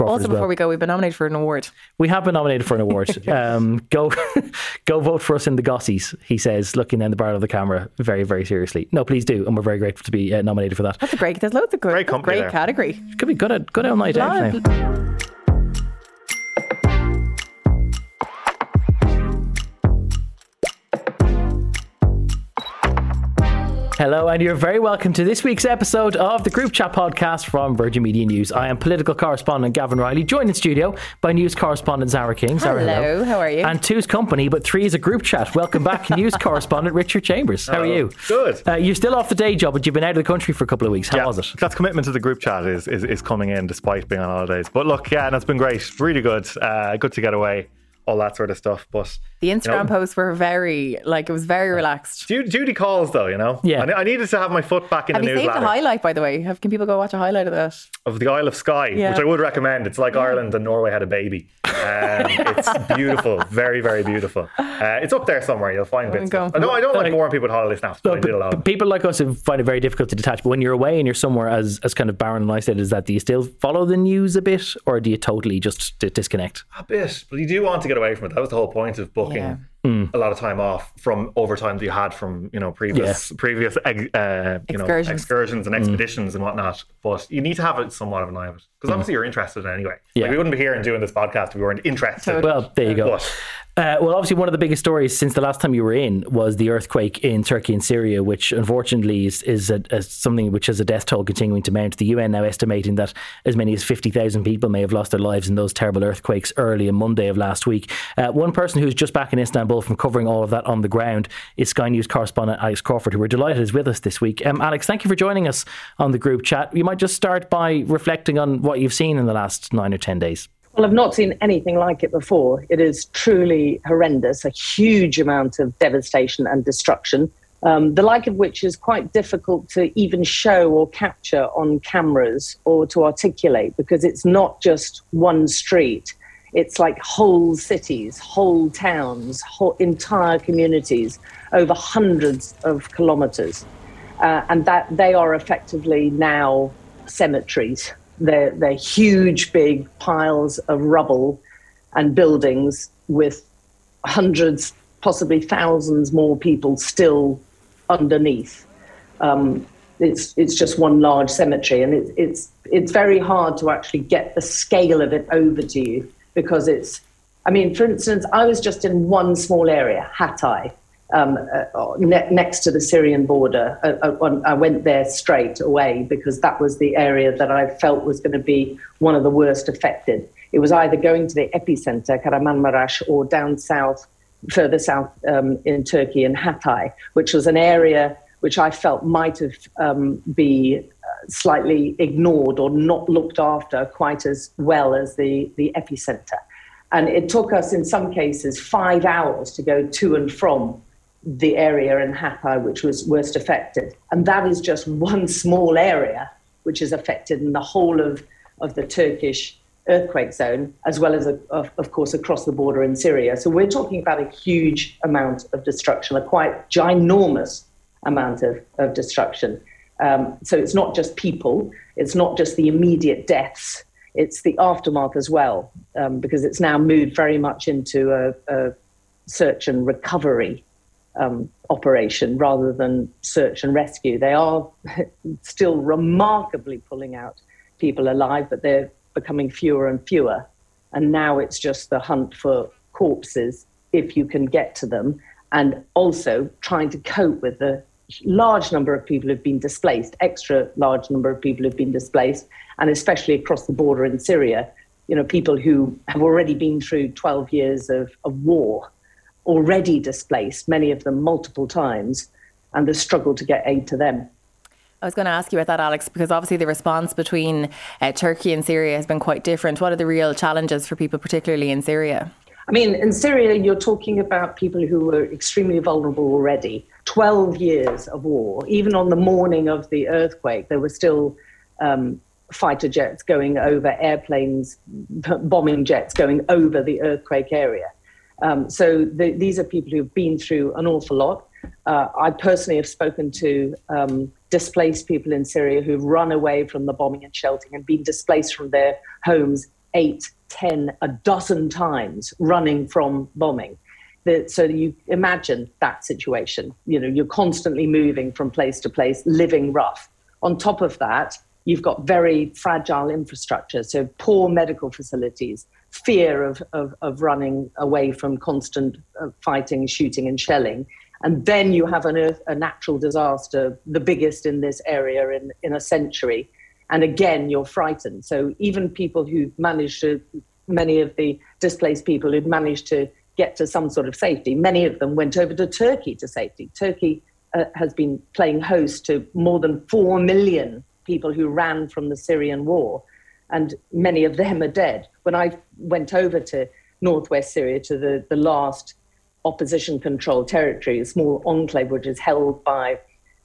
Crawford Also, as well. before we go, we've been nominated for an award. We have been nominated for an award. um, go, go vote for us in the Gossies. He says, looking in the barrel of the camera, very, very seriously. No, please do, and we're very grateful to be uh, nominated for that. That's a great. There's loads of good, Great company great there. category. Could be good at good out night out Hello, and you're very welcome to this week's episode of the Group Chat podcast from Virgin Media News. I am political correspondent Gavan Reilly, joined in studio by news correspondent Zara King. Zara, Hello, how are you? And two's company, but three is a group chat. Welcome back, news correspondent Richard Chambers. How are you? Good. Uh, you're still off the day job, but you've been out of the country for a couple of weeks. How Yeah, was it? That's commitment to the group chat is, is is coming in despite being on holidays. But look, yeah, and it's been great, really good. Uh, good to get away, all that sort of stuff. But The Instagram know- posts were very, like, it was very relaxed. Ju- Judy calls though, you know. Yeah. I, I needed to have my foot back in Have the you news saved the highlight, by the way? Have, can people go watch a highlight of that? of the Isle of Skye, Yeah. which I would recommend. It's like Ireland and Norway had a baby. Um, it's beautiful, very very beautiful. Uh, it's up there somewhere. You'll find bits. go. I don't. I don't like Like- boring people with holiday snaps, but I No, did a lot. but people like us who find it very difficult to detach. But when you're away and you're somewhere, as as kind of Baron and I said, is that do you still follow the news a bit, or do you totally just d- disconnect? A bit, but you do want to get away from it. That was the whole point of booking Yeah. Mm. a lot of time off from overtime that you had from you know previous previous uh, you know Excursions. excursions Mm. and expeditions and whatnot. But you need to have it somewhat of an eye of it because obviously you're interested in it anyway. Mm. Yeah. Like, we wouldn't be here and doing this podcast if we weren't interested. Well, there you go. But Uh, well, obviously, one of the biggest stories since the last time you were in was the earthquake in Turkey and Syria, which unfortunately is, is a, a, something which has a death toll continuing to mount. The UN now estimating that as many as 50,000 people may have lost their lives in those terrible earthquakes early on Monday of last week. Uh, one person who's just back in Istanbul from covering all of that on the ground is Sky News correspondent Alex Crawford, who we're delighted is with us this week. Um, Alex, thank you for joining us on the group chat. You might just start by reflecting on what you've seen in the last nine or 10 days. Well, I've not seen anything like it before. It is truly horrendous, a huge amount of devastation and destruction, um, the like of which is quite difficult to even show or capture on cameras or to articulate because it's not just one street. It's like whole cities, whole towns, whole entire communities over hundreds of kilometers. Uh, and that they are effectively now cemeteries. They're, they're huge, big piles of rubble and buildings with hundreds, possibly thousands more people still underneath. Um, it's, it's just one large cemetery, and it, it's, it's very hard to actually get the scale of it over to you because it's, I mean, for instance, I was just in one small area, Hatay, um, uh, ne- next to the Syrian border. Uh, uh, I went there straight away because that was the area that I felt was going to be one of the worst affected. It was either going to the epicenter, Kahramanmaraş, or down south, further south um, in Turkey, in Hatay, which was an area which I felt might have um, be slightly ignored or not looked after quite as well as the, the epicenter. And it took us, in some cases, five hours to go to and from the area in Hatay, which was worst affected. And that is just one small area which is affected in the whole of, of the Turkish earthquake zone, as well as, of, of course, across the border in Syria. So we're talking about a huge amount of destruction, a quite ginormous amount of, of destruction. Um, so it's not just people, it's not just the immediate deaths, it's the aftermath as well, um, because it's now moved very much into a, a search and recovery um, operation rather than search and rescue. They are still remarkably pulling out people alive, but they're becoming fewer and fewer. And now it's just the hunt for corpses if you can get to them, and also trying to cope with the large number of people who've been displaced, extra large number of people who've been displaced, and especially across the border in Syria. You know, people who have already been through 12 years of, of war, already displaced, many of them multiple times, and the struggle to get aid to them. I was going to ask you about that, Alex, because obviously the response between uh, Turkey and Syria has been quite different. What are the real challenges for people, particularly in Syria? I mean, in Syria, you're talking about people who were extremely vulnerable already. 12 years of war. Even on the morning of the earthquake, there were still um, fighter jets going over airplanes, bombing jets going over the earthquake area. Um, so the, these are people who've been through an awful lot. Uh, I personally have spoken to um, displaced people in Syria who've run away from the bombing and sheltering and been displaced from their homes eight, ten, a dozen times running from bombing. So you imagine that situation. You know, you're constantly moving from place to place, living rough. On top of that, you've got very fragile infrastructure, so poor medical facilities, fear of, of, of running away from constant uh, fighting, shooting, and shelling. And then you have an a natural disaster, the biggest in this area in, in a century. And again, you're frightened. So even people who managed to, many of the displaced people who'd managed to get to some sort of safety, many of them went over to Turkey to safety. Turkey uh, has been playing host to more than 4 million people who ran from the Syrian war, and many of them are dead. When I went over to northwest Syria, to the, the last opposition controlled territory, a small enclave which is held by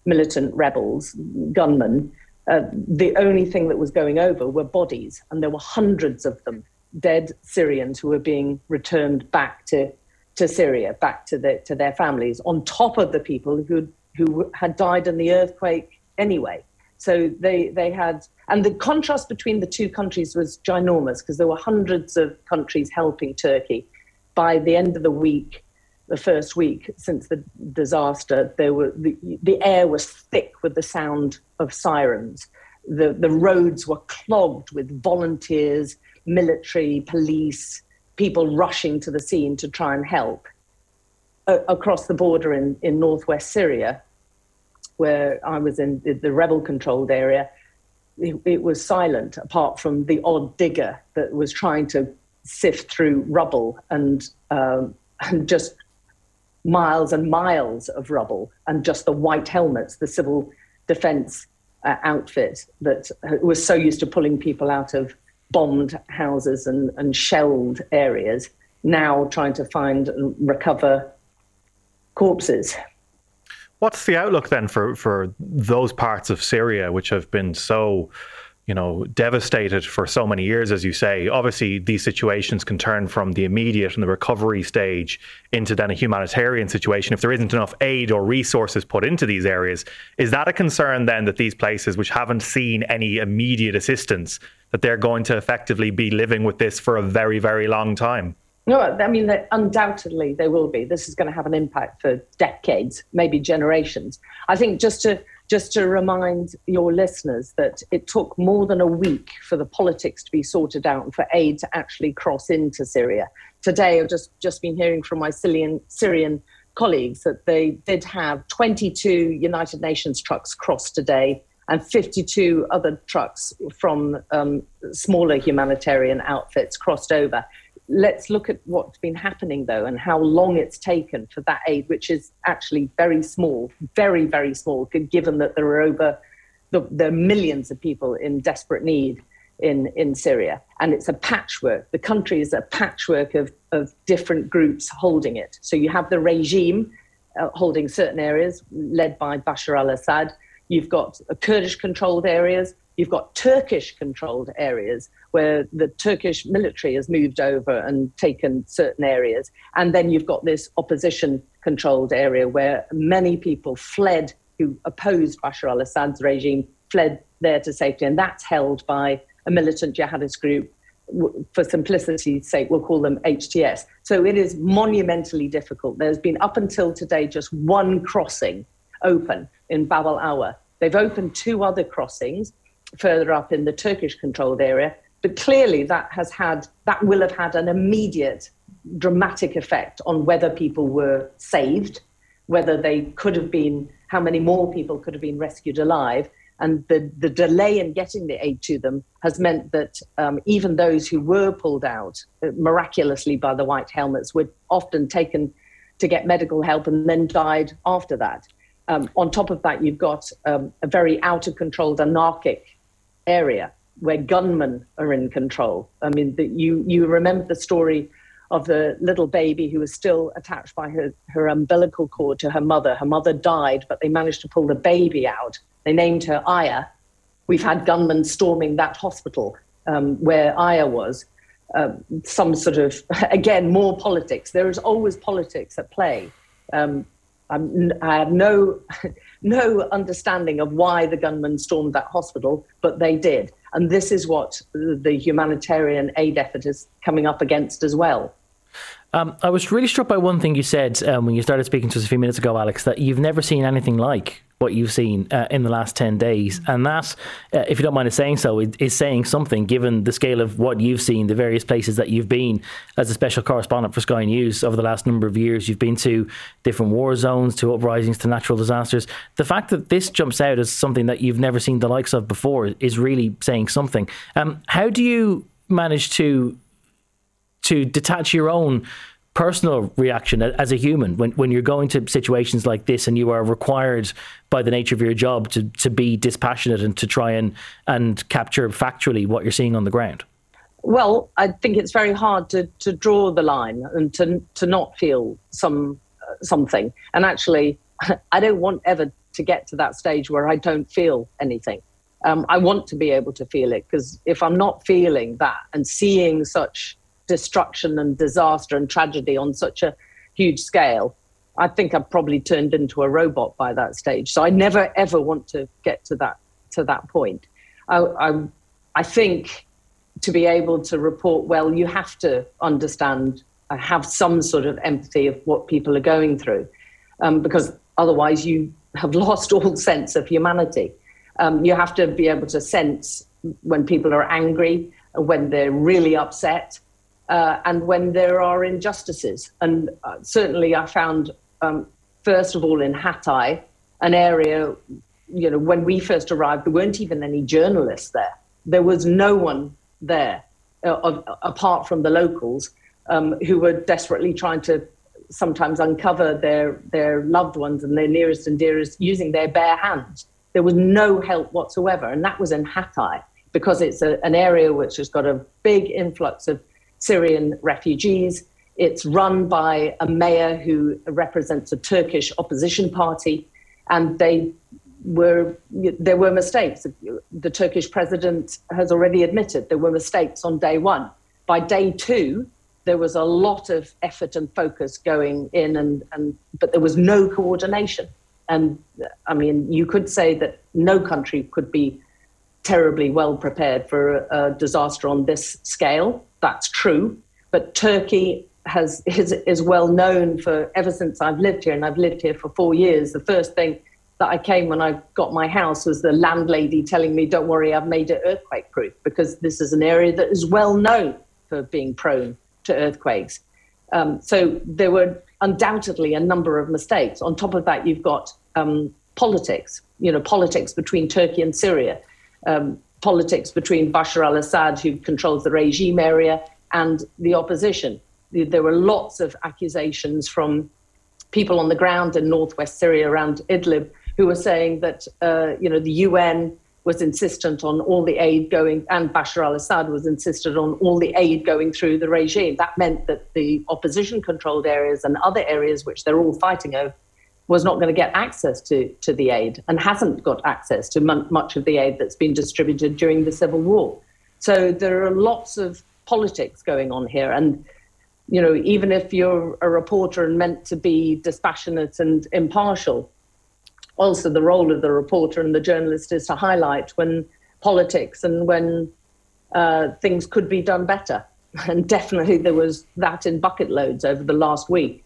militant rebels, gunmen, uh, the only thing that was going over were bodies, and there were hundreds of them, dead Syrians who were being returned back to, to Syria, back to, the, to their families, on top of the people who, who had died in the earthquake anyway. So they, they had, and the contrast between the two countries was ginormous because there were hundreds of countries helping Turkey. By the end of the week, the first week since the disaster, there were the, the air was thick with the sound of sirens. The, the roads were clogged with volunteers, military, police, people rushing to the scene to try and help. Uh, across the border in, in northwest Syria, where I was in the, the rebel controlled area, it, it, was silent apart from the odd digger that was trying to sift through rubble and, um, and just miles and miles of rubble and just the white helmets, the civil defense uh, outfit that was so used to pulling people out of bombed houses and, and shelled areas, now trying to find and recover corpses. What's the outlook then for, for those parts of Syria which have been so you know, devastated for so many years, as you say. Obviously, these situations can turn from the immediate and the recovery stage into then a humanitarian situation if there isn't enough aid or resources put into these areas. Is that a concern then that these places which haven't seen any immediate assistance, that they're going to effectively be living with this for a very, very long time? No, I mean, undoubtedly they will be. This is going to have an impact for decades, maybe generations. I think just to just to remind your listeners that it took more than a week for the politics to be sorted out and for aid to actually cross into Syria. Today, I've just, just been hearing from my Syrian, Syrian colleagues that they did have 22 United Nations trucks cross today and 52 other trucks from um, smaller humanitarian outfits crossed over let's look at what's been happening though and how long it's taken for that aid, which is actually very small, very, very small, given that there are over the, there are millions of people in desperate need in, in Syria. And it's a patchwork. The country is a patchwork of, of different groups holding it. So you have the regime uh, holding certain areas, led by Bashar al Assad. You've got Kurdish controlled areas. You've got Turkish controlled areas where the Turkish military has moved over and taken certain areas. And then you've got this opposition controlled area where many people fled who opposed Bashar al Assad's regime, fled there to safety. And that's held by a militant jihadist group. For simplicity's sake, we'll call them HTS. So it is monumentally difficult. There's been up until today just one crossing open in Bab al Hawa. They've opened two other crossings further up in the Turkish controlled area. But clearly, that has had that will have had an immediate, dramatic effect on whether people were saved, whether they could have been, how many more people could have been rescued alive, and the, the delay in getting the aid to them has meant that um, even those who were pulled out uh, miraculously by the white helmets were often taken to get medical help and then died after that. Um, on top of that, you've got um, a very out of control, anarchic area where gunmen are in control. I mean, the, you you remember the story of the little baby who was still attached by her, her umbilical cord to her mother. Her mother died, but they managed to pull the baby out. They named her Aya, We've had gunmen storming that hospital um, where Aya was. Uh, some sort of, again, more politics. There is always politics at play. Um, i have no, no understanding of why the gunmen stormed that hospital, but they did. And this is what the humanitarian aid effort is coming up against as well. Um, I was really struck by one thing you said um, when you started speaking to us a few minutes ago, Alex, that you've never seen anything like what you've seen uh, in the last 10 days. And that, uh, if you don't mind us saying so, is saying something given the scale of what you've seen, the various places that you've been as a special correspondent for Sky News over the last number of years. You've been to different war zones, to uprisings, to natural disasters. The fact that this jumps out as something that you've never seen the likes of before is really saying something. Um, how do you manage to to detach your own personal reaction as a human when, when you're going to situations like this and you are required by the nature of your job to, to be dispassionate and to try and, and capture factually what you're seeing on the ground? Well, I think it's very hard to, to draw the line and to, to not feel some uh, something. And actually, I don't want ever to get to that stage where I don't feel anything. Um, I want to be able to feel it because if I'm not feeling that and seeing such destruction and disaster and tragedy on such a huge scale, I think I've probably turned into a robot by that stage. So I never ever want to get to that to that point. I, I, I think to be able to report well, you have to understand, have some sort of empathy of what people are going through, um, because otherwise you have lost all sense of humanity. Um, you have to be able to sense when people are angry, when they're really upset, uh, and when there are injustices. And uh, certainly, I found, um, first of all, in Hatay, an area, you know, when we first arrived, there weren't even any journalists there. There was no one there uh, of, apart from the locals um, who were desperately trying to sometimes uncover their, their loved ones and their nearest and dearest using their bare hands. There was no help whatsoever. And that was in Hatay because it's a, an area which has got a big influx of Syrian refugees. It's run by a mayor who represents a Turkish opposition party, and they were there were mistakes. The Turkish president has already admitted there were mistakes on day one. By day two, there was a lot of effort and focus going in, and, and but there was no coordination. And I mean, you could say that no country could be terribly well prepared for a, a disaster on this scale that's true. But Turkey has is, is well known for ever since I've lived here, and I've lived here for four years. The first thing that I came when I got my house was the landlady telling me, "Don't worry, I've made it earthquake proof," because this is an area that is well known for being prone to earthquakes. Um, so there were undoubtedly a number of mistakes. On top of that, you've got um, politics. You know, politics between Turkey and Syria. Um, politics between Bashar al Assad, who controls the regime area, and the opposition. There were lots of accusations from people on the ground in northwest Syria around Idlib who were saying that uh, you know the UN was insistent on all the aid going, and Bashar al-Assad was insisted on all the aid going through the regime. That meant that the opposition-controlled areas and other areas, which they're all fighting over, was not going to get access to, to the aid and hasn't got access to m- much of the aid that's been distributed during the civil war. So there are lots of politics going on here. And, you know, even if you're a reporter and meant to be dispassionate and impartial, also the role of the reporter and the journalist is to highlight when politics and when uh, things could be done better. And definitely there was that in bucket loads over the last week.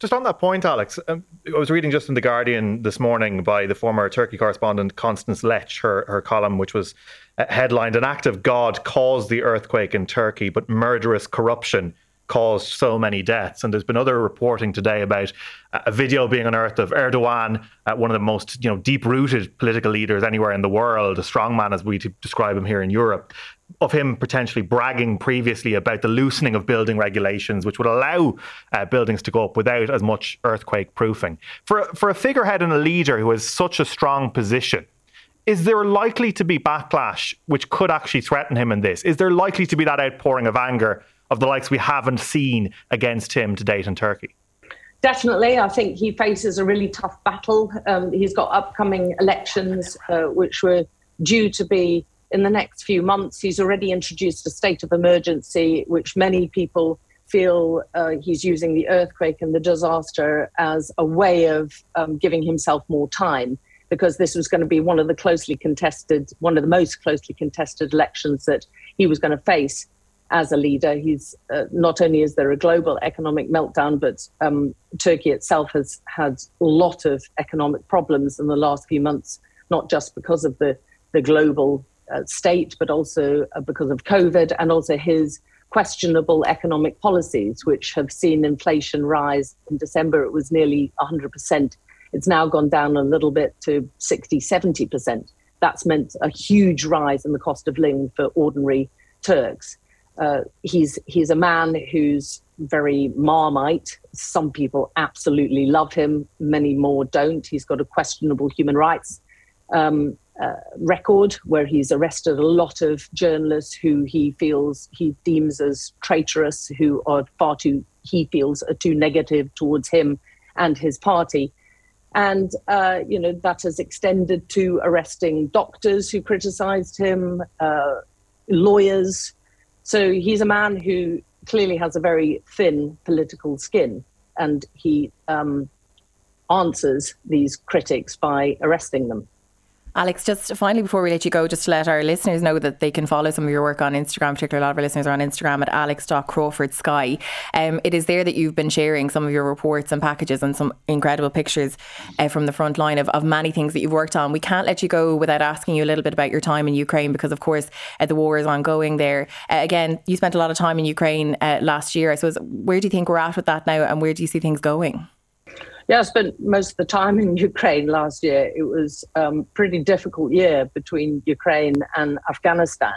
Just on that point, Alex, um, I was reading just in The Guardian this morning by the former Turkey correspondent Constanze Letsch, her, her column, which was uh, headlined An Act of God caused the earthquake in Turkey, but murderous corruption caused so many deaths. And there's been other reporting today about a video being unearthed of Erdogan, uh, one of the most you know deep-rooted political leaders anywhere in the world, a strongman as we describe him here in Europe, of him potentially bragging previously about the loosening of building regulations, which would allow uh, buildings to go up without as much earthquake proofing. For, for a figurehead and a leader who has such a strong position, is there likely to be backlash which could actually threaten him in this? Is there likely to be that outpouring of anger of the likes we haven't seen against him to date in Turkey? Definitely. I think he faces a really tough battle. Um, he's got upcoming elections, uh, which were due to be in the next few months. He's already introduced a state of emergency, which many people feel uh, he's using the earthquake and the disaster as a way of um, giving himself more time because this was going to be one of the closely contested, one of the most closely contested elections that he was going to face as a leader. He's uh, not only is there a global economic meltdown, but um, Turkey itself has had a lot of economic problems in the last few months, not just because of the the global state, but also uh, because of COVID and also his questionable economic policies, which have seen inflation rise. In December, it was nearly 100%. It's now gone down a little bit to 60, 70%. That's meant a huge rise in the cost of living for ordinary Turks. Uh, he's he's a man who's very marmite. Some people absolutely love him, many more don't. He's got a questionable human rights um, uh, record where he's arrested a lot of journalists who he feels he deems as traitorous, who are far too, he feels, are too negative towards him and his party. And, uh, you know, that has extended to arresting doctors who criticized him, uh, lawyers. So he's a man who clearly has a very thin political skin. And he um, answers these critics by arresting them. Alex, just finally before we let you go, just to let our listeners know that they can follow some of your work on Instagram, particularly a lot of our listeners are on Instagram at alex.crawfordsky. Um, it is there that you've been sharing some of your reports and packages and some incredible pictures uh, from the front line of, of many things that you've worked on. We can't let you go without asking you a little bit about your time in Ukraine because, of course, uh, the war is ongoing there. Uh, again, you spent a lot of time in Ukraine uh, last year. I suppose, where do you think we're at with that now and where do you see things going? Yeah, I spent most of the time in Ukraine last year. It was a um, pretty difficult year between Ukraine and Afghanistan.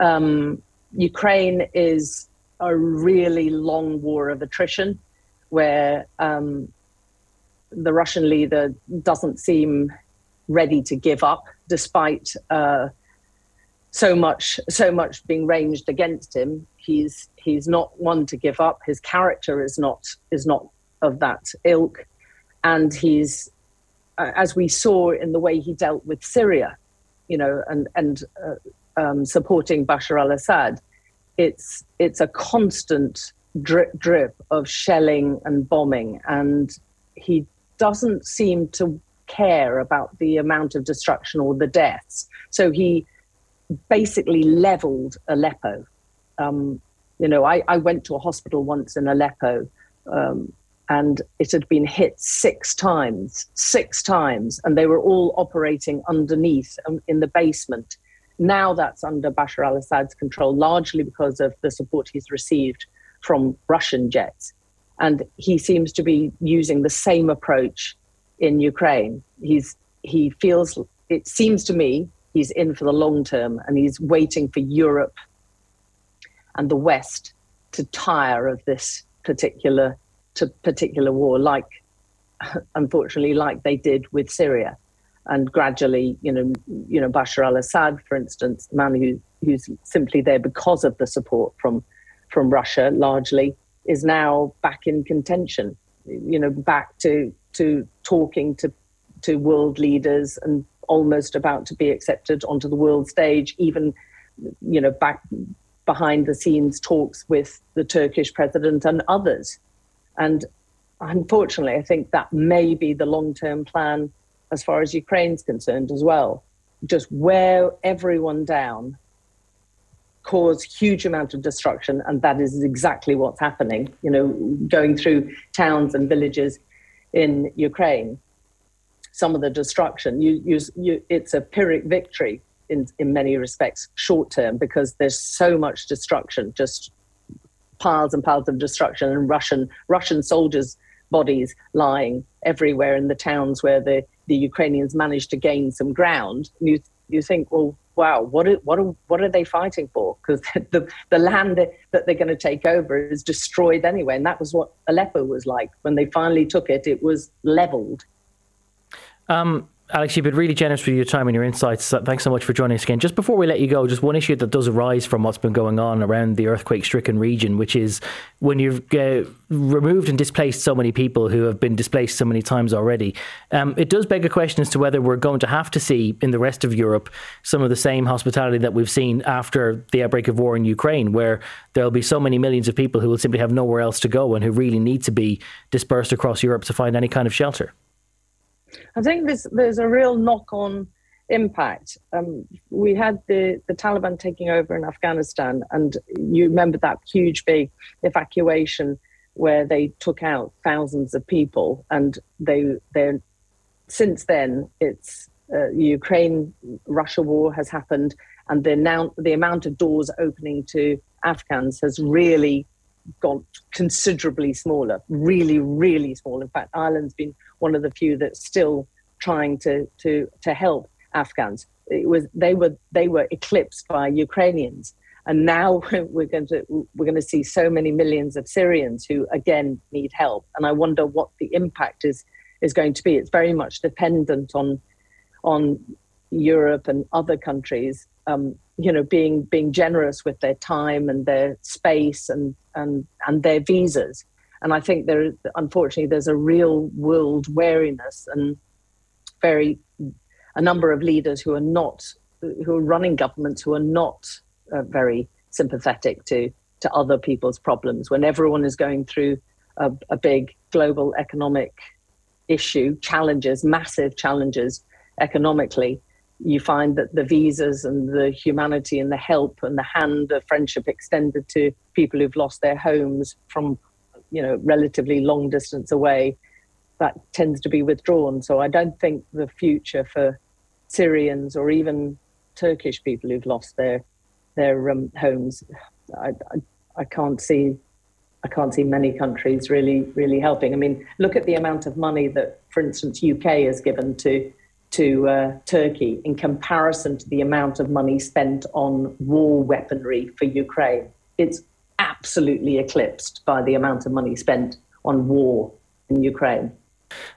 Um, Ukraine is a really long war of attrition where um, the Russian leader doesn't seem ready to give up despite uh, so much so much being ranged against him. He's he's not one to give up. His character is not is not of that ilk. And he's, uh, as we saw in the way he dealt with Syria, you know, and, and uh, um, supporting Bashar al Assad, it's, it's a constant drip, drip of shelling and bombing. And he doesn't seem to care about the amount of destruction or the deaths. So he basically leveled Aleppo. Um, you know, I, I, went to a hospital once in Aleppo um, and it had been hit six times, six times, and they were all operating underneath um, in the basement. Now that's under Bashar al Assad's control, largely because of the support he's received from Russian jets. And he seems to be using the same approach in Ukraine. He's, he feels, it seems to me, he's in for the long term and he's waiting for Europe and the West to tire of this particular to particular war, like unfortunately, like they did with Syria. And gradually, you know, you know, Bashar al-Assad, for instance, the man who who's simply there because of the support from from Russia, largely, is now back in contention. You know, back to to talking to to world leaders and almost about to be accepted onto the world stage, even you know, back behind the scenes talks with the Turkish president and others. And unfortunately, I think that may be the long term plan as far as Ukraine's concerned as well. Just wear everyone down, cause huge amount of destruction, and that is exactly what's happening. You know, going through towns and villages in Ukraine, some of the destruction, you, you, you, it's a Pyrrhic victory in, in many respects, short term, because there's so much destruction just piles and piles of destruction and Russian Russian soldiers' bodies lying everywhere in the towns where the, the Ukrainians managed to gain some ground. You you think, well, wow, what are, what are, what are they fighting for? Because the, the land that, that they're going to take over is destroyed anyway. And that was what Aleppo was like. When they finally took it, it was leveled. Um, Alex, you've been really generous with your time and your insights. Thanks so much for joining us again. Just before we let you go, just one issue that does arise from what's been going on around the earthquake stricken region, which is when you've uh, removed and displaced so many people who have been displaced so many times already, um, it does beg a question as to whether we're going to have to see in the rest of Europe some of the same hospitality that we've seen after the outbreak of war in Ukraine, where there'll be so many millions of people who will simply have nowhere else to go and who really need to be dispersed across Europe to find any kind of shelter. I think there's there's a real knock on impact. Um, we had the, the Taliban taking over in Afghanistan, and you remember that huge big evacuation where they took out thousands of people, and they they since then it's uh, Ukraine Russia war has happened, and the now the amount of doors opening to Afghans has really gone considerably smaller, really, really small. In fact, Ireland's been one of the few that's still trying to to to help Afghans. It was they were they were eclipsed by Ukrainians, and now we're going to we're going to see so many millions of Syrians who again need help. And I wonder what the impact is is going to be. It's very much dependent on on Europe and other countries, um, you know, being being generous with their time and their space and and and their visas. And I think there, unfortunately, there's a real world wariness and very a number of leaders who are not who are running governments who are not uh, very sympathetic to to other people's problems. When everyone is going through a, a big global economic issue challenges massive challenges economically you find that the visas and the humanity and the help and the hand of friendship extended to people who've lost their homes from you know relatively long distance away that tends to be withdrawn so i don't think the future for syrians or even turkish people who've lost their their um, homes I, I, I can't see I can't see many countries really really helping. I mean, look at the amount of money that, for instance, UK has given to to uh, Turkey in comparison to the amount of money spent on war weaponry for Ukraine. It's absolutely eclipsed by the amount of money spent on war in Ukraine.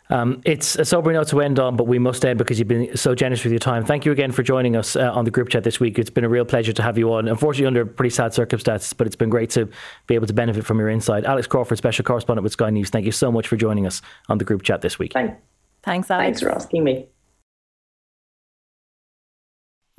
Um, it's a sobering note to end on, but we must end because you've been so generous with your time. Thank you again for joining us uh, on the group chat this week. It's been a real pleasure to have you on. Unfortunately, under pretty sad circumstances, but it's been great to be able to benefit from your insight. Alex Crawford, special correspondent with Sky News. Thank you so much for joining us on the group chat this week. Thanks, Thanks, Alex. Thanks for asking me.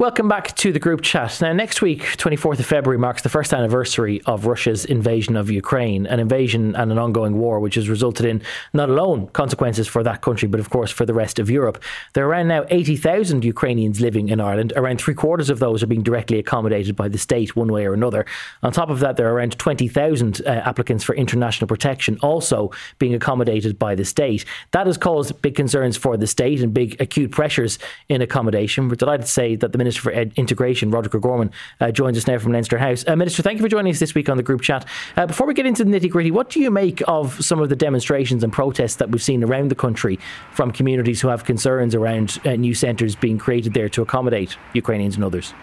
Welcome back to the group chat. Now, next week, 24th of February, marks the first anniversary of Russia's invasion of Ukraine, an invasion and an ongoing war which has resulted in not alone consequences for that country, but of course for the rest of Europe. There are around now 80,000 Ukrainians living in Ireland. Around three quarters of those are being directly accommodated by the state one way or another. On top of that, there are around 20,000 uh, applicants for international protection also being accommodated by the state. That has caused big concerns for the state and big acute pressures in accommodation. We're delighted to say that the Minister for Ed- Integration, Roderic O'Gorman, uh, joins us now from Leinster House. Uh, Minister, thank you for joining us this week on the group chat. Uh, before we get into the nitty gritty, what do you make of some of the demonstrations and protests that we've seen around the country from communities who have concerns around uh, new centres being created there to accommodate Ukrainians and others?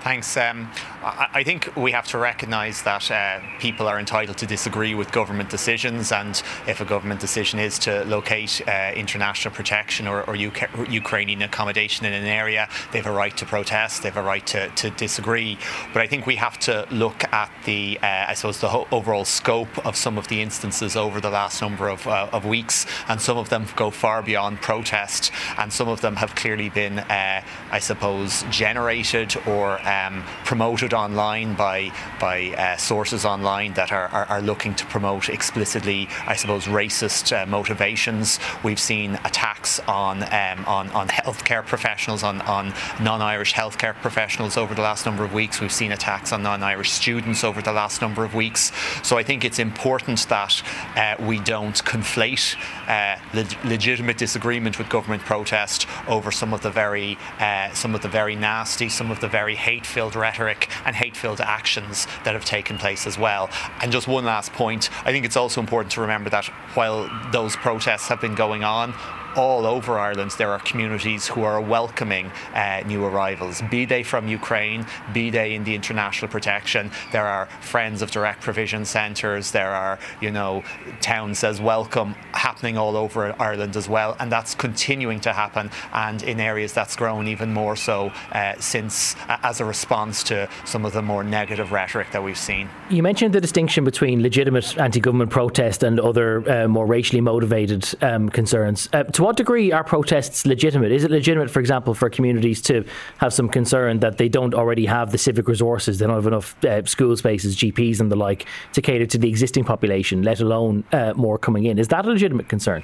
Thanks. Um, I, think we have to recognise that uh, people are entitled to disagree with government decisions, and if a government decision is to locate uh, international protection or, or UK, Ukrainian accommodation in an area, they have a right to protest, they have a right to, to disagree. But I think we have to look at the, uh, I suppose, the overall scope of some of the instances over the last number of, uh, of weeks, and some of them go far beyond protest, and some of them have clearly been, uh, I suppose, generated or um, promoted online by by uh, sources online that are, are, are, looking to promote explicitly, I suppose, racist uh, motivations. We've seen attacks on um, on on healthcare professionals, on on non-Irish healthcare professionals over the last number of weeks. We've seen attacks on non-Irish students over the last number of weeks. So I think it's important that uh, we don't conflate uh, leg- legitimate disagreement with government protest over some of the very uh, some of the very nasty, some of the very hate-filled rhetoric and hate-filled actions that have taken place as well. And just one last point, I think it's also important to remember that while those protests have been going on, all over Ireland there are communities who are welcoming uh, new arrivals, be they from Ukraine, be they in the international protection. There are friends of direct provision centres. There are, you know, towns as welcome happening all over Ireland as well, and that's continuing to happen. And in areas that's grown even more so uh, since, uh, as a response to some of the more negative rhetoric that we've seen. You mentioned the distinction between legitimate anti-government protest and other uh, more racially motivated um, concerns. Uh, to what degree are protests legitimate? Is it legitimate, for example, for communities to have some concern that they don't already have the civic resources, they don't have enough uh, school spaces, GPs, and the like to cater to the existing population, let alone uh, more coming in? Is that a legitimate concern?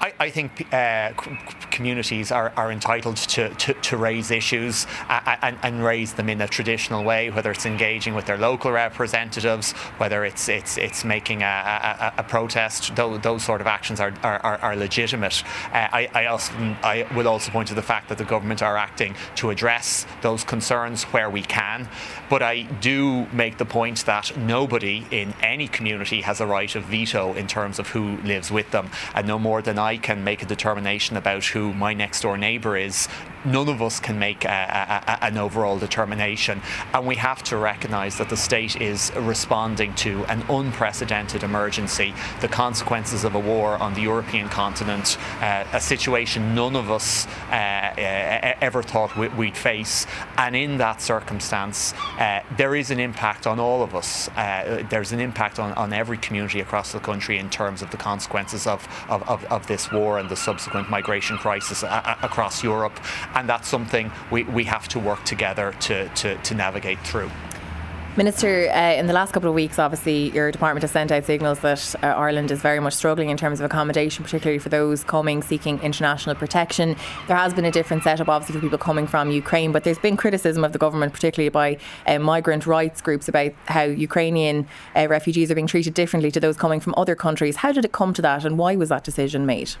I, I think uh, communities are, are entitled to, to, to raise issues and, and, raise them in a traditional way, whether it's engaging with their local representatives, whether it's it's it's making a, a, a protest. Those, those, sort of actions are, are, are legitimate. Uh, I, I, also I would also point to the fact that the government are acting to address those concerns where we can. But I do make the point that nobody in any community has a right of veto in terms of who lives with them, and no more than I can make a determination about who my next door neighbour is none of us can make a, a, an overall determination. And we have to recognise that the state is responding to an unprecedented emergency, the consequences of a war on the European continent, uh, a situation none of us uh, uh, ever thought we'd face. And in that circumstance, uh, there is an impact on all of us. Uh, there's an impact on, on every community across the country in terms of the consequences of, of, of, of this war and the subsequent migration crisis a- across Europe and that's something we, we have to work together to, to, to navigate through. Minister, uh, in the last couple of weeks, obviously, your department has sent out signals that uh, Ireland is very much struggling in terms of accommodation, particularly for those coming seeking international protection. There has been a different setup, obviously, for people coming from Ukraine, but there's been criticism of the government, particularly by uh, migrant rights groups, about how Ukrainian uh, refugees are being treated differently to those coming from other countries. How did it come to that, and why was that decision made?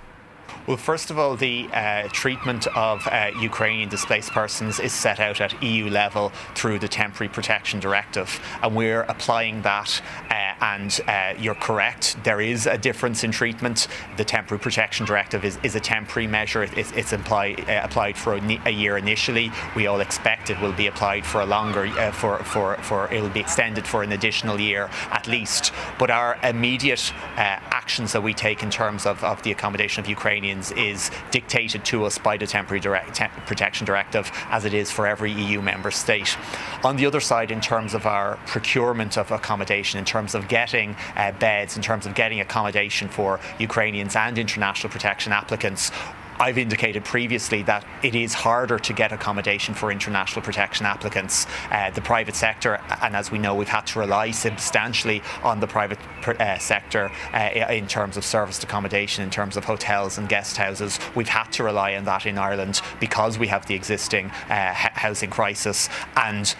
Well, first of all, the uh, treatment of uh, Ukrainian displaced persons is set out at EU level through the Temporary Protection Directive, and we're applying that. Uh, and uh, you're correct, there is a difference in treatment. The Temporary Protection Directive is, is a temporary measure, it's, it's apply, uh, applied for a, a, year initially. We all expect it will be applied for a longer, uh, for, for, for it'll be extended for an additional year at least. But our immediate actions that we take in terms of, of the accommodation of Ukrainians is dictated to us by the Temporary direct, Temp Protection Directive, as it is for every EU member state. On the other side, in terms of our procurement of accommodation, in terms of getting uh, beds, in terms of getting accommodation for Ukrainians and international protection applicants, I've indicated previously that it is harder to get accommodation for international protection applicants. Uh, the private sector, and as we know, we've had to rely substantially on the private uh, sector uh, in terms of serviced accommodation, in terms of hotels and guest houses. We've had to rely on that in Ireland because we have the existing uh, housing crisis and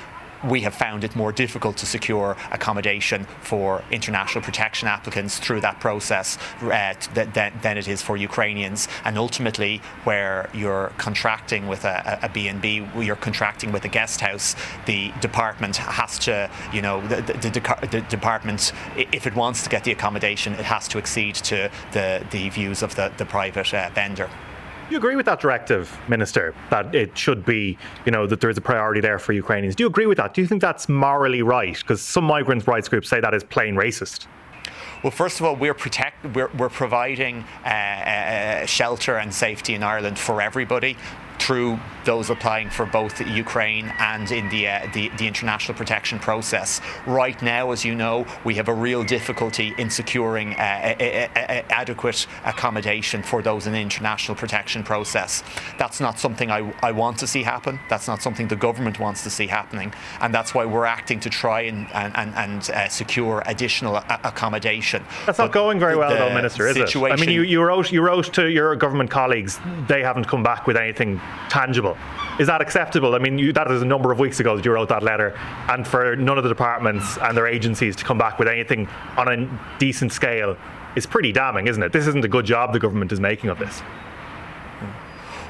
we have found it more difficult to secure accommodation for international protection applicants through that process uh, than, it is for Ukrainians. And ultimately, where you're contracting with a, a B&B, you're contracting with a guest house, the department has to, you know, the, the, the, the department, if it wants to get the accommodation, it has to accede to the, the views of the, the private uh, vendor. Do you agree with that directive, Minister, that it should be, you know, that there is a priority there for Ukrainians? Do you agree with that? Do you think that's morally right? Because some migrant rights groups say that is plain racist. Well, first of all, we're protect we're, we're providing uh, uh, shelter and safety in Ireland for everybody through those applying for both Ukraine and in the, uh, the, the international protection process. Right now, as you know, we have a real difficulty in securing uh, a, a, a, adequate accommodation for those in the international protection process. That's not something I, I want to see happen. That's not something the government wants to see happening, and that's why we're acting to try and and, and, and uh, secure additional accommodation. That's but not going very well, though, Minister. Is it? I mean, you, you wrote you wrote to your government colleagues. They haven't come back with anything tangible. Is that acceptable? I mean, you, that is a number of weeks ago that you wrote that letter, and for none of the departments and their agencies to come back with anything on a decent scale is pretty damning, isn't it? This isn't a good job the government is making of this.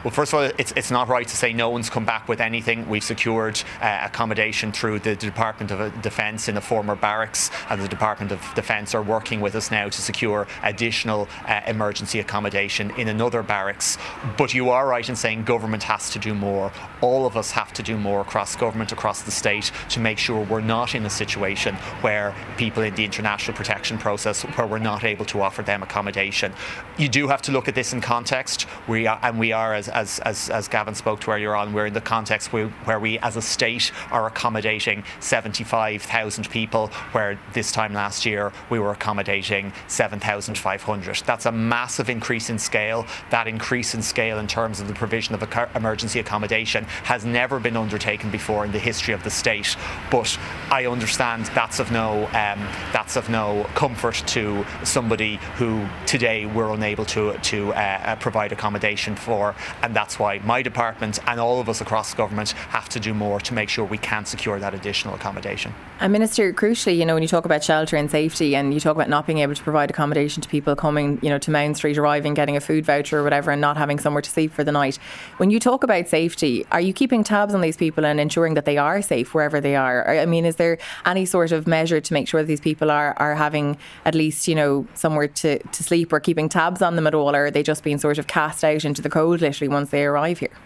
Well, first of all, it's, it's not right to say no one's come back with anything. We've secured uh, accommodation through the Department of Defence in a former barracks, and the Department of Defence are working with us now to secure additional uh, emergency accommodation in another barracks. But you are right in saying government has to do more. All of us have to do more across government, across the state, to make sure we're not in a situation where people in the international protection process, where we're not able to offer them accommodation. You do have to look at this in context. We are, and we are, as, as, as, as Gavan spoke to earlier on, we're in the context where, where we, as a state, are accommodating 75,000 people, where this time last year we were accommodating 7,500. That's a massive increase in scale. That increase in scale in terms of the provision of emergency accommodation has never been undertaken before in the history of the state. But I understand that's of no um, that's of no comfort to somebody who today we're unable to to uh, uh, provide accommodation for, and that's why my department and all of us across government have to do more to make sure we can secure that additional accommodation. And Minister, crucially, you know, when you talk about shelter and safety, and you talk about not being able to provide accommodation to people coming, you know, to Mount Street, arriving, getting a food voucher or whatever, and not having somewhere to sleep for the night. When you talk about safety, are you keeping tabs on these people and ensuring that they are safe wherever they are? I mean, is there any sort of measure to make sure that these people are are having at least, you know, somewhere to, to sleep or keeping tabs on them at all, or are they just being sort of cast out into the cold literally once they arrive here?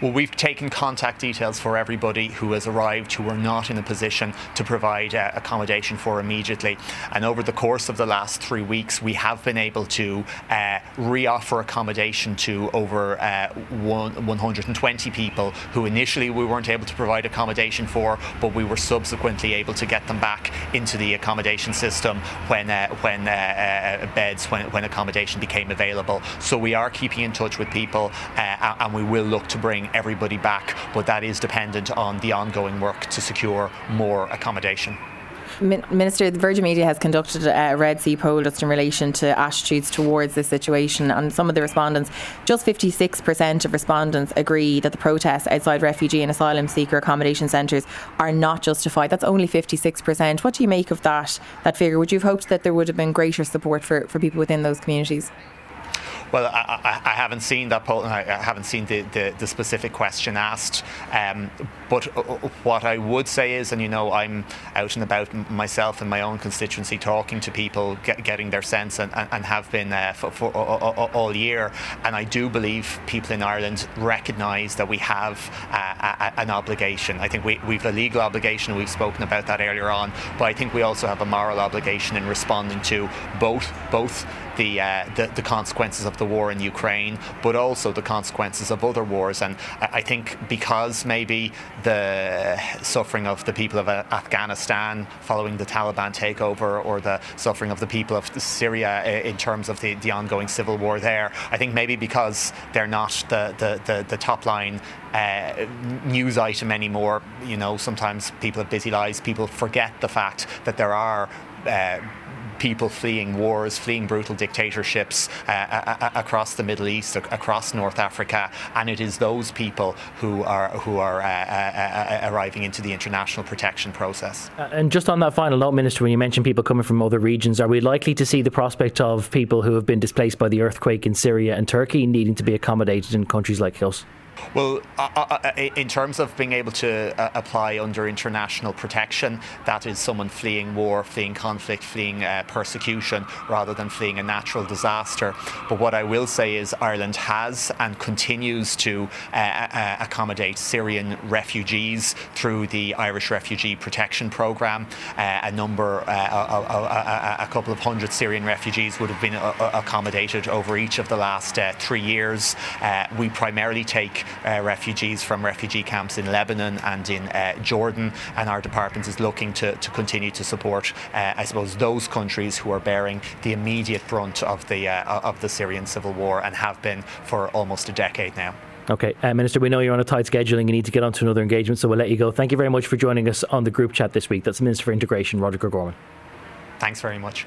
Well, we've taken contact details for everybody who has arrived who were not in a position to provide uh, accommodation for immediately. And over the course of the last three weeks, we have been able to uh, re-offer accommodation to over uh, one, 120 people who initially we weren't able to provide accommodation for, but we were subsequently able to get them back into the accommodation system when uh, when uh, uh, beds when, when accommodation became available. So we are keeping in touch with people, and we will look to bring everybody back, but that is dependent on the ongoing work to secure more accommodation. Minister, the Virgin Media has conducted a Red C poll just in relation to attitudes towards this situation, and some of the respondents, just 56% of respondents agree that the protests outside refugee and asylum seeker accommodation centres are not justified. That's only 56%. What do you make of that that figure? Would you have hoped that there would have been greater support for, for people within those communities? Well, I, I, haven't seen that poll. and I haven't seen the, the, the specific question asked. Um, but uh, what I would say is, and you know, I'm out and about myself in my own constituency, talking to people, get, getting their sense, and, and have been uh, for, for all year. And I do believe people in Ireland recognise that we have an obligation. I think we, we've a legal obligation. We've spoken about that earlier on, but I think we also have a moral obligation in responding to both both the, uh, the, the consequences of the war in Ukraine, but also the consequences of other wars. And I think because maybe the suffering of the people of uh, Afghanistan following the Taliban takeover, or the suffering of the people of Syria uh, in terms of the, the ongoing civil war there, I think maybe because they're not the, the, the, the top line uh, news item anymore. You know, sometimes people have busy lives. People forget the fact that there are uh, people fleeing wars, fleeing brutal dictatorships uh, uh, uh, across the Middle East, across North Africa, and it is those people who are who are uh, uh, uh arriving into the international protection process. and just on that final note, Minister, when you mentioned people coming from other regions, are we likely to see the prospect of people who have been displaced by the earthquake in Syria and Turkey needing to be accommodated in countries like us? Well, uh, uh, uh, in terms of being able to uh, apply under international protection, that is someone fleeing war, fleeing conflict, fleeing uh, persecution, rather than fleeing a natural disaster. But what I will say is Ireland has and continues to uh, accommodate Syrian refugees through the Irish Refugee Protection Programme. a number, a, couple of hundred Syrian refugees would have been accommodated over each of the last three years. we primarily take uh, refugees from refugee camps in Lebanon and in uh, Jordan, and our department is looking to, to continue to support, uh, I suppose, those countries who are bearing the immediate brunt of the uh, of the Syrian civil war and have been for almost a decade now. Okay, uh, Minister, we know you're on a tight schedule and you need to get on to another engagement, so we'll let you go. Thank you very much for joining us on the group chat this week. That's Minister for Integration, Roderic O'Gorman. Thanks very much.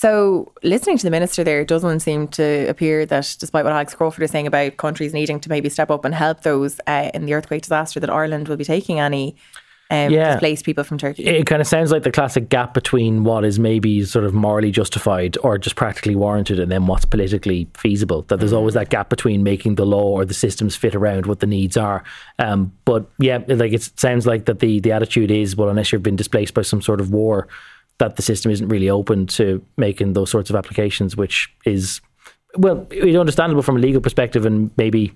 So, listening to the minister there, it doesn't seem to appear that, despite what Alex Crawford is saying about countries needing to maybe step up and help those uh, in the earthquake disaster, that Ireland will be taking any um, Yeah. displaced people from Turkey. It kind of sounds like the classic gap between what is maybe sort of morally justified or just practically warranted and then what's politically feasible. That there's always that gap between making the law or the systems fit around what the needs are. Um, but yeah, like it sounds like that the, the attitude is, well, unless you've been displaced by some sort of war, that the system isn't really open to making those sorts of applications, which is, well, it's understandable from a legal perspective and maybe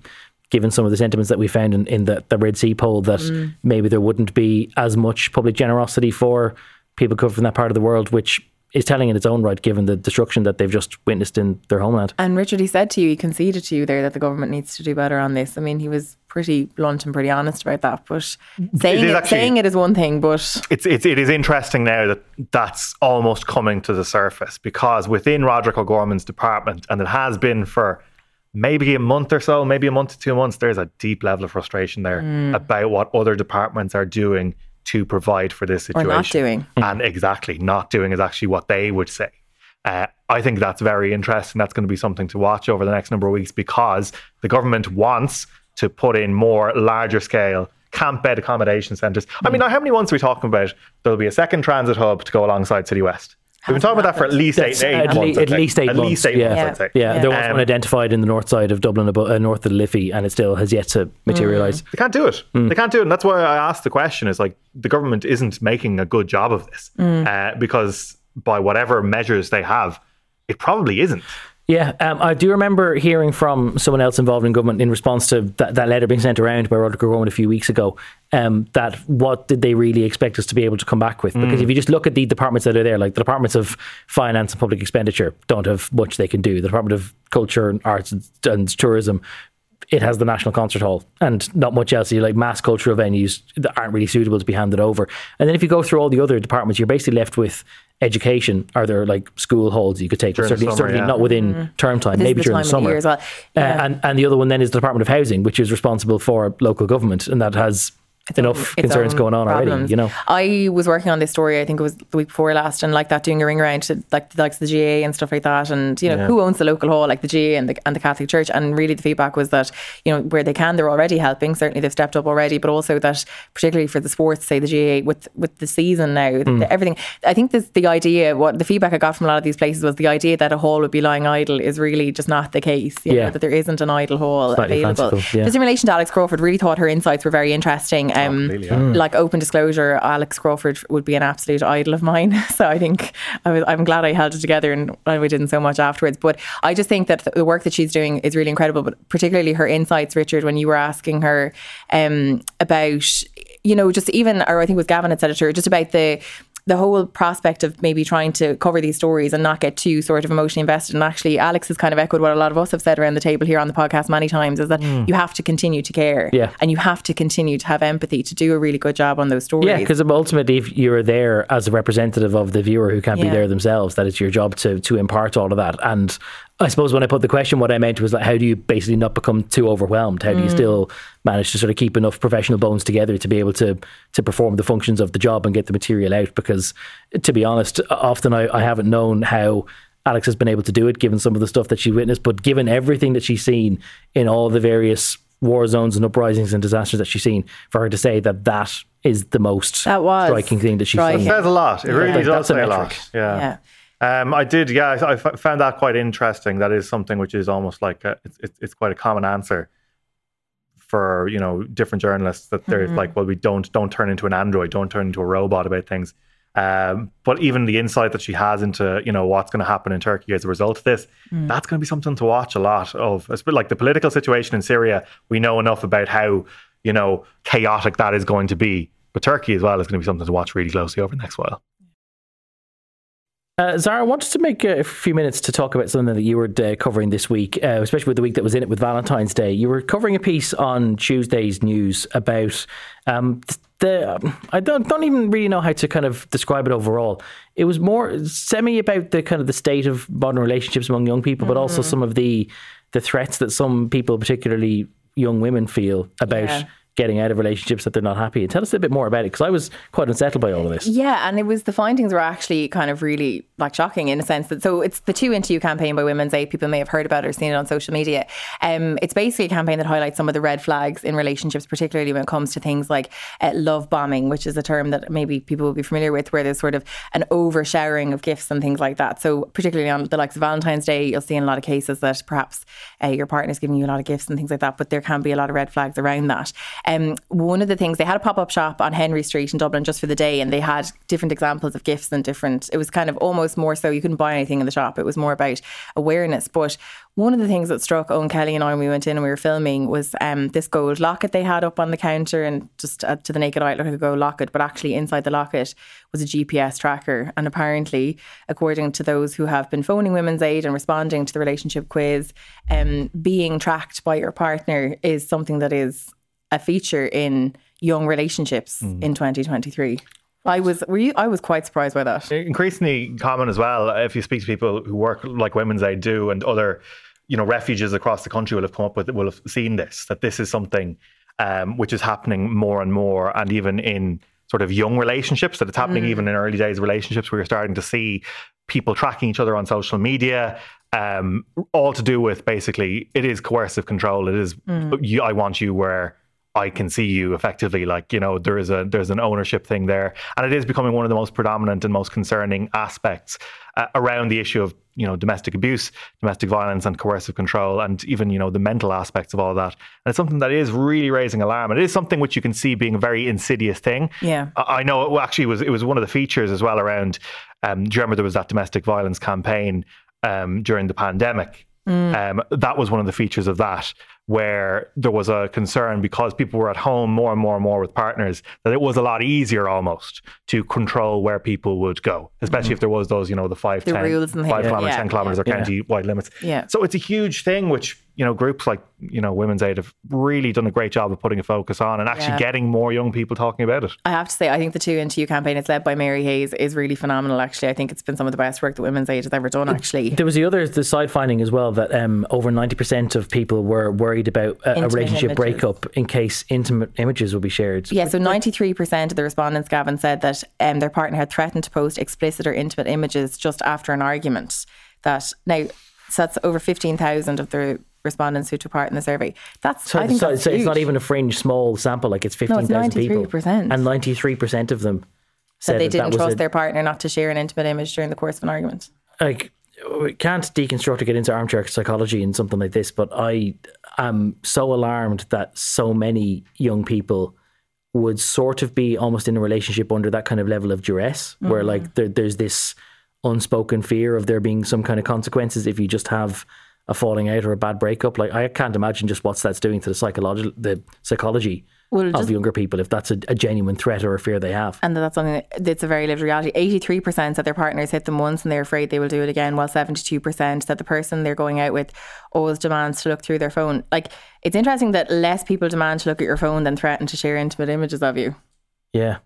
given some of the sentiments that we found in, in the, the Red C poll that mm. maybe there wouldn't be as much public generosity for people coming from that part of the world, which is telling in its own right, given the destruction that they've just witnessed in their homeland. And Richard, he said to you, he conceded to you there that the government needs to do better on this. I mean, he was pretty blunt and pretty honest about that. But saying is it, actually- saying it is one thing, but it's, it's it is interesting now that that's almost coming to the surface because within Roderic O'Gorman's department, and it has been for maybe a month or so, maybe a month to two months, there's a deep level of frustration there hmm. about what other departments are doing to provide for this Or situation. not doing. And exactly, not doing is actually what they would say. Uh, I think that's very interesting. That's going to be something to watch over the next number of weeks because the government wants to put in more larger scale camp bed accommodation centres. I mean, now how many ones are we talking about? There'll be a second transit hub to go alongside City West. We've been talking about that for at least eight, That's eight at, months. I'd at least eight at months. least eight yeah. months, Yeah. I'd. Yeah, there was Um, one identified in the north side of Dublin, abo- uh, north of Liffey, and it still has yet to materialise. They can't do it. They can't do it. And that's why I asked the question is like, the government isn't making a good job of this uh, because by whatever measures they have, it probably isn't. Yeah, um, I do remember hearing from someone else involved in government in response to that, that letter being sent around by Roderic O'Gorman a few weeks ago. Um, that what did they really expect us to be able to come back with? Because if you just look at the departments that are there, like the departments of finance and public expenditure, don't have much they can do. The Department of Culture and Arts and, and Tourism. It has the National Concert Hall and not much else. You like mass cultural venues that aren't really suitable to be handed over. And then if you go through all the other departments, you're basically left with education. Are there like school halls you could take? During certainly, summer, certainly yeah. not within term time, this maybe the during time the of the summer. year as well. Uh, and and the other one then is the Department of Housing, which is responsible for local government, and that has enough concerns going on already. You know, I was working on this story. I think it was the week before last, and like that, doing a ring around to like the likes of the GAA and stuff like that, and you know who owns the local hall, like the GAA and the and the Catholic Church. And really, the feedback was that you know where they can, they're already helping. Certainly, they've stepped up already, but also that particularly for the sports, say the GAA with with the season now, Hmm. the, everything. I think this the idea. What the feedback I got from a lot of these places was the idea that a hall would be lying idle is really just not the case. You Yeah. know, that there isn't an idle hall Slightly available. fanciful, yeah. Just in relation to Alex Crawford, really thought her insights were very interesting. Um, completely, yeah. like open disclosure, Alex Crawford would be an absolute idol of mine. So I think I was, I'm glad I held it together and and we didn't so much afterwards. But I just think that the work that she's doing is really incredible. But particularly her insights, Richard, when you were asking her um, about, you know, just even, or I think it was Gavan had said it to her, just about the the whole prospect of maybe trying to cover these stories and not get too sort of emotionally invested. And actually, Alex has kind of echoed what a lot of us have said around the table here on the podcast many times is that hmm. you have to continue to care. Yeah. And you have to continue to have empathy to do a really good job on those stories. yeah, because ultimately, if you're there as a representative of the viewer who can't be there themselves, that it's your job to to impart all of that. And I suppose when I put the question, what I meant was like, how do you basically not become too overwhelmed? How do Mm. you still manage to sort of keep enough professional bones together to be able to to perform the functions of the job and get the material out? Because to be honest, often I, I haven't known how Alex has been able to do it, given some of the stuff that she witnessed, but given everything that she's seen in all the various war zones and uprisings and disasters that she's seen, for her to say that that is the most That was striking thing that she's striking. seen. It says a lot. It really Like, does that's a say a metric. lot. Yeah. Yeah. Um, I did. Yeah, I found that quite interesting. That is something which is almost like a, it's, it's quite a common answer for you know different journalists that they're mm-hmm. like, well, we don't don't turn into an android, don't turn into a robot about things. Um, but even the insight that she has into you know what's going to happen in Turkey as a result of this, mm. that's going to be something to watch a lot of. Like the political situation in Syria. We know enough about how you know chaotic that is going to be, but Turkey as well is going to be something to watch really closely over the next while. Uh, Zara, I wanted to make a few minutes to talk about something that you were uh, covering this week, uh, especially with the week that was in it with Valentine's Day. You were covering a piece on Tuesday's news about um, the. I don't don't even really know how to kind of describe it overall. It was more semi about the kind of the state of modern relationships among young people, mm-hmm. but also mm-hmm. some of the the threats that some people, particularly young women, feel about. Yeah getting out of relationships that they're not happy. And tell us a bit more about it because I was quite unsettled by all of this. Yeah, and it was the findings were actually kind of really like shocking in a sense that so it's the Too Into You campaign by Women's Aid. People may have heard about it or seen it on social media. Um, it's basically a campaign that highlights some of the red flags in relationships, particularly when it comes to things like uh, love bombing, which is a term that maybe people will be familiar with, where there's sort of an overshowering of gifts and things like that. So particularly on the likes of Valentine's Day, you'll see in a lot of cases that perhaps uh, your partner's giving you a lot of gifts and things like that, but there can be a lot of red flags around that. Um, one of the things they had a pop up shop on Henry Street in Dublin just for the day, and they had different examples of gifts and different. It was kind of almost more so you couldn't buy anything in the shop. It was more about awareness. But one of the things that struck Owen Kelly and I when we went in and we were filming was um, this gold locket they had up on the counter, and just uh, to the naked eye, it looked like a gold locket, but actually inside the locket was a GPS tracker. And apparently, according to those who have been phoning Women's Aid and responding to the relationship quiz, um, being tracked by your partner is something that is a feature in young relationships mm. in 2023. I was were you, I was quite surprised by that. Increasingly common as well. If you speak to people who work like Women's Aid do, and other, you know, refuges across the country will have come up with, will have seen this. That this is something um, which is happening more and more, and even in sort of young relationships. That it's happening mm. even in early days of relationships. Where you're starting to see people tracking each other on social media. Um, all to do with basically, it is coercive control. It is, mm. you, I want you where I can see you effectively. Like you know, there is a there's an ownership thing there, and it is becoming one of the most predominant and most concerning aspects uh, around the issue of you know domestic abuse, domestic violence, and coercive control, and even you know the mental aspects of all that. And it's something that is really raising alarm. And it is something which you can see being a very insidious thing. Yeah, I, I know. It actually was it was one of the features as well around. Um, do you remember there was that domestic violence campaign um, during the pandemic? Mm. Um, that was one of the features of that where there was a concern because people were at home more and more and more with partners that it was a lot easier almost to control where people would go, especially mm-hmm. if there was those, you know, the 5, the 10, 5 kilometers, yeah. 10 kilometers yeah. or county wide limits. Yeah. So it's a huge thing, which you know, groups like, you know, Women's Aid have really done a great job of putting a focus on and actually yeah. getting more young people talking about it. I have to say, I think the Too Into You campaign, it's led by Mary Hayes, is really phenomenal, actually. I think it's been some of the best work that Women's Aid has ever done, actually. There was the other, the side finding as well, that um, over 90% of people were worried about a, a relationship images. breakup in case intimate images will be shared. Yeah, so 93% of the respondents, Gavan, said that um, their partner had threatened to post explicit or intimate images just after an argument. That now, so that's over 15,000 of the respondents who took part in the survey. That's so, I think so, that's so it's not even a fringe small sample. Like it's fifteen thousand no, people, and ninety three percent of them said they didn't that trust a, their partner not to share an intimate image during the course of an argument. Like we can't deconstruct or get into armchair psychology and something like this, but I am so alarmed that so many young people would sort of be almost in a relationship under that kind of level of duress, mm-hmm. where like there, there's this unspoken fear of there being some kind of consequences if you just have a falling out or a bad breakup. Like I can't imagine just what that's doing to the psychology, the psychology well, of younger people if that's a, a, genuine threat or a fear they have. And that's something that's a very lived reality. Eighty-three percent said their partners hit them once and they're afraid they will do it again, while seventy-two percent said the person they're going out with always demands to look through their phone. Like it's interesting that less people demand to look at your phone than threaten to share intimate images of you. Yeah.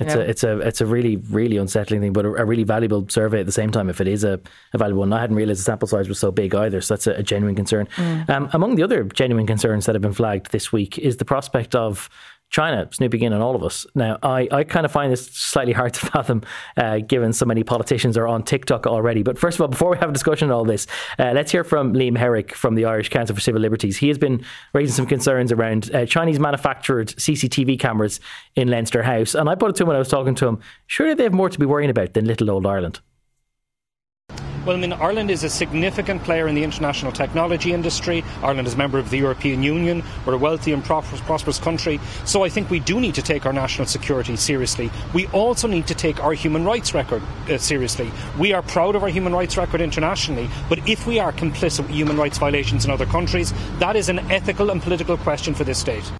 It's know? a it's a it's a really really unsettling thing, but a, a, really valuable survey at the same time. If it is a, a valuable one, I hadn't realised the sample size was so big either. So that's a, a genuine concern. Mm. Um, among the other genuine concerns that have been flagged this week is the prospect of China snooping in on all of us. Now, I, I kind of find this slightly hard to fathom, uh, given so many politicians are on TikTok already. But first of all, before we have a discussion on all this, uh, let's hear from Liam Herrick from the Irish Council for Civil Liberties. He has been raising some concerns around uh, Chinese manufactured CCTV cameras in Leinster House. And I put it to him when I was talking to him surely they have more to be worrying about than little old Ireland. Well, I mean, Ireland is a significant player in the international technology industry. Ireland is a member of the European Union. We're a wealthy and prosperous country. So I think we do need to take our national security seriously. We also need to take our human rights record uh, seriously. We are proud of our human rights record internationally, but if we are complicit with human rights violations in other countries, that is an ethical and political question for this state.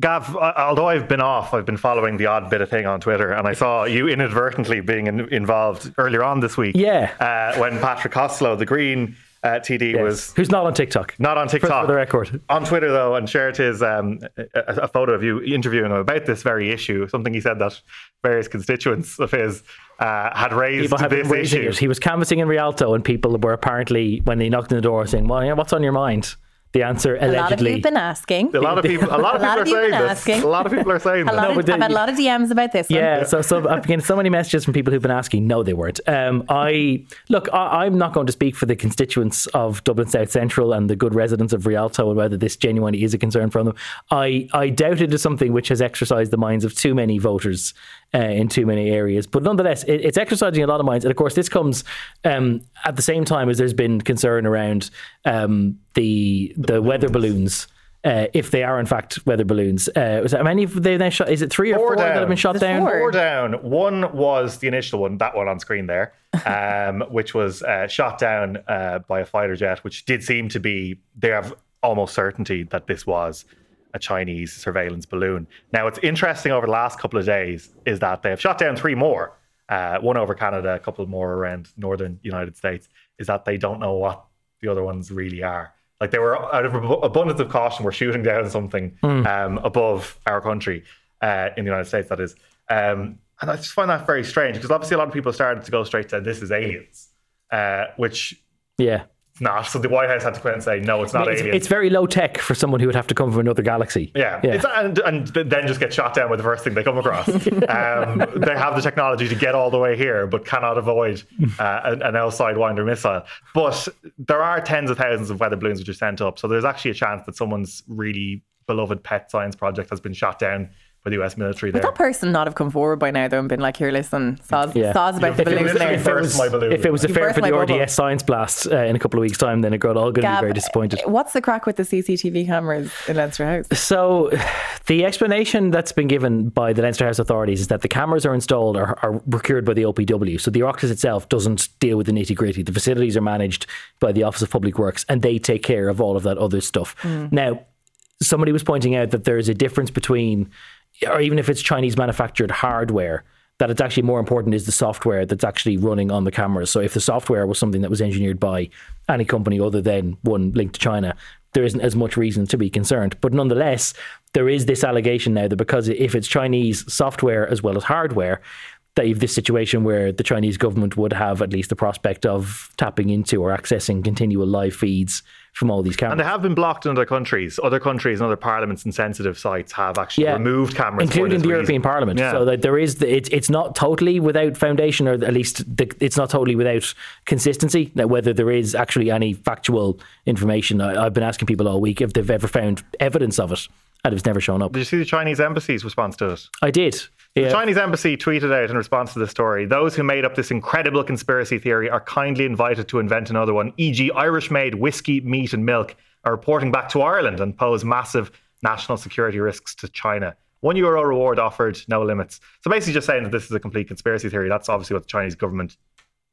Gav, although I've been off, I've been following the odd bit of thing on Twitter, and I saw you inadvertently being in, involved earlier on this week. Yeah. Uh, when Patrick Costello, the Green uh, TD, Yes. was Who's not on TikTok? not on TikTok. For the record. On Twitter, though, and shared his um, a, a photo of you interviewing him about this very issue. Something he said that various constituents of his uh, had raised People been raising issue. it. He was canvassing in Rialto, and people were apparently, when they knocked on the door, saying, "Well, yeah, what's on your mind?" The answer allegedly. A lot of people have been asking. A lot of people, a lot of A lot people of you are have saying been this. asking. A lot of people are saying A this. lot of, but I've had a lot of DMs about this. one. Yeah, so so I'm getting so many messages from people who've been asking. No, they weren't. Um, I look. I, I'm not going to speak for the constituents of Dublin South Central and the good residents of Rialto and whether this genuinely is a concern from them. I I doubt it is something which has exercised the minds of too many voters uh, in too many areas. But nonetheless, it, it's exercising a lot of minds. And of course, this comes um, at the same time as there's been concern around um, the the weather balloons. Uh, if they are in fact weather balloons, uh, was that, many they then shot? Is it three or Four four, that have been shot Is down? four? Four down. One was the initial one, that one on screen there, um, which was uh, shot down uh, by a fighter jet, which did seem to be, they have almost certainty that this was a Chinese surveillance balloon. Now, what's interesting over the last couple of days is that they have shot down three more, uh, one over Canada, a couple more around northern United States, is that they don't know what the other ones really are. Like they were out of abundance of caution, were shooting down something um, above our country uh, in the United States. That is, um, and I just find that very strange because obviously a lot of people started to go straight to this is aliens, uh, which Yeah. Not. So the White House had to come out and say no, it's not It's, aliens. it's very low tech for someone who would have to come from another galaxy. yeah, Yeah. It's, and, and then just get shot down with the first thing they come across. um, they have the technology to get all the way here, but cannot avoid uh, an, an L Sidewinder missile. But there are tens of thousands of weather balloons which are sent up, so there's actually a chance that someone's really beloved pet science project has been shot down by the US military Would that person not have come forward by now though and been like, here, listen, saws, Yeah. saws about the If balloons there. if it was- my balloon. If it was a You fair for the my bubble. RDS science blast uh, in a couple of weeks' time, then it got all going to be very disappointed. What's the crack with the CCTV cameras in Leinster House? So, the explanation that's been given by the Leinster House authorities is that the cameras are installed or are procured by the OPW. So, the Oireachtas itself doesn't deal with the nitty gritty. The facilities are managed by the Office of Public Works and they take care of all of that other stuff. Now, somebody was pointing out that there's a difference between, or even if it's Chinese manufactured hardware, that it's actually more important is the software that's actually running on the cameras. So if the software was something that was engineered by any company other than one linked to China, there isn't as much reason to be concerned. But nonetheless, there is this allegation now that because if it's Chinese software as well as hardware, that you've this situation where the Chinese government would have at least the prospect of tapping into or accessing continual live feeds from all these cameras. And they have been blocked in other countries. Other countries and other parliaments and sensitive sites have actually removed cameras, including the reason. European Parliament. Yeah. So that there is, the, it's it's not totally without foundation, or at least the, it's not totally without consistency. Now, whether there is actually any factual information, I, I've been asking people all week if they've ever found evidence of it, and it's never shown up. Did you see the Chinese embassy's response to it? I did. The Chinese embassy tweeted out in response to this story those who made up this incredible conspiracy theory are kindly invited to invent another one, e.g., Irish made whiskey, meat, and milk are reporting back to Ireland and pose massive national security risks to China. One euro reward offered, no limits. So basically, just saying that this is a complete conspiracy theory. That's obviously what the Chinese government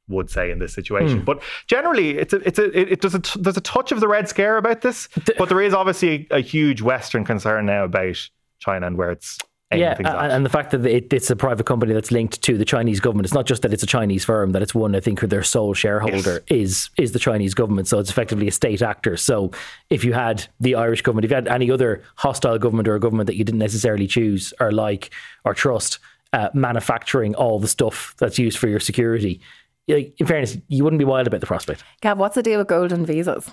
would say in this situation. Hmm. But generally, it's a, it's a, it, it does a t- there's a touch of the red scare about this. but there is obviously a, a huge Western concern now about China and where it's Yeah, things and the fact that it, it's a private company that's linked to the Chinese government. It's not just that it's a Chinese firm; that it's one I think their sole shareholder is is the Chinese government. So it's effectively a state actor. So if you had the Irish government, if you had any other hostile government or a government that you didn't necessarily choose or like or trust, uh, manufacturing all the stuff that's used for your security. Like, In fairness, you wouldn't be wild about the prospect. Gav, what's the deal with golden visas?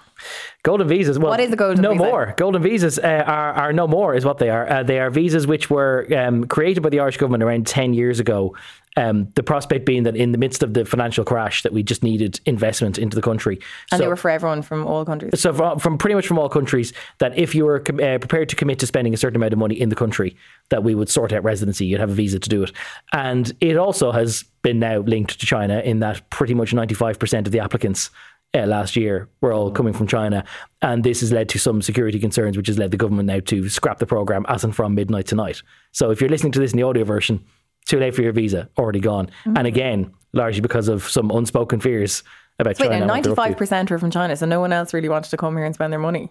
Golden visas. Well, What is a golden no visa? more. Golden visas uh, are, are no more, is what they are. Uh, they are visas which were um, created by the Irish government around 10 years ago Um, the prospect being that in the midst of the financial crash, that we just needed investment into the country. And So- they were for everyone from all countries. so from, from pretty much from all countries that if you were com- uh, prepared to commit to spending a certain amount of money in the country that we would sort out residency. You'd have a visa to do it. And it also has been now linked to china in that pretty much 95% of the applicants uh, last year were all coming from china. And this has led to some security concerns which has led the government now to scrap the program as and from midnight tonight. So if you're listening to this in the audio version too late for your visa already gone and mm-hmm. again largely because of some unspoken fears about Wait, china now and what they're up to. ninety-five percent are from China, so no one else really wanted to come here and spend their money.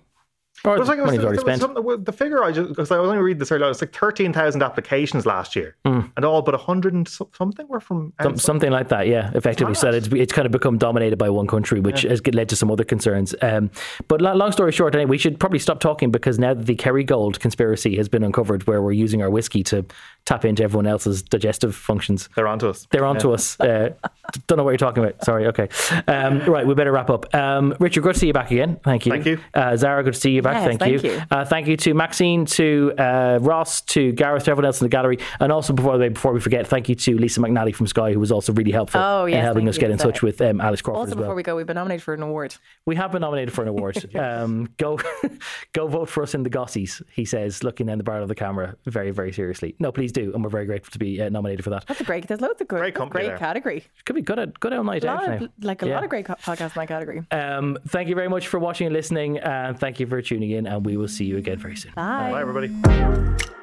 Or It was like, it was, already spent. something- the figure I just because I was only reading this earlier, it's like thirteen thousand applications last year, and all but hundred and something were from Some, something like that, yeah. Effectively, so it's, it's kind of become dominated by one country, which has led to some other concerns. Um, but long story short, anyway, we should probably stop talking because now that the Kerrygold conspiracy has been uncovered, where we're using our whiskey to tap into everyone else's digestive functions, They're onto us. they're onto us. Uh, don't know what you're talking about. Sorry. Okay. Um, right. We better wrap up. Um, Richard, good to see you back again. Thank you. Thank you. Uh, Zara, good to see you back. Yes, thank, thank you. you. Uh, thank you to Maxine, to uh, Ross, to Gareth, to everyone else in the gallery, and also before the way, before we forget, thank you to Lisa McNally from Sky, who was also really helpful Oh, in yes, helping us you, get in Lisa. touch with um, Alex Crawford Also, as well. before we go, we've been nominated for an award. We have been nominated for an award. um, go, go vote for us in the Gossies. He says, looking down the barrel of the camera, very, very seriously. No, please do, and we're very grateful to be uh, nominated for that. That's a great. There's loads of good, Great that's a great there. category. Could be good. at Good old night A lot of, like a Yeah. lot of great co- podcasts in my category. Um, thank you very much for watching and listening, and thank you for tuning in. And we will see you again very soon. Bye. Bye, everybody.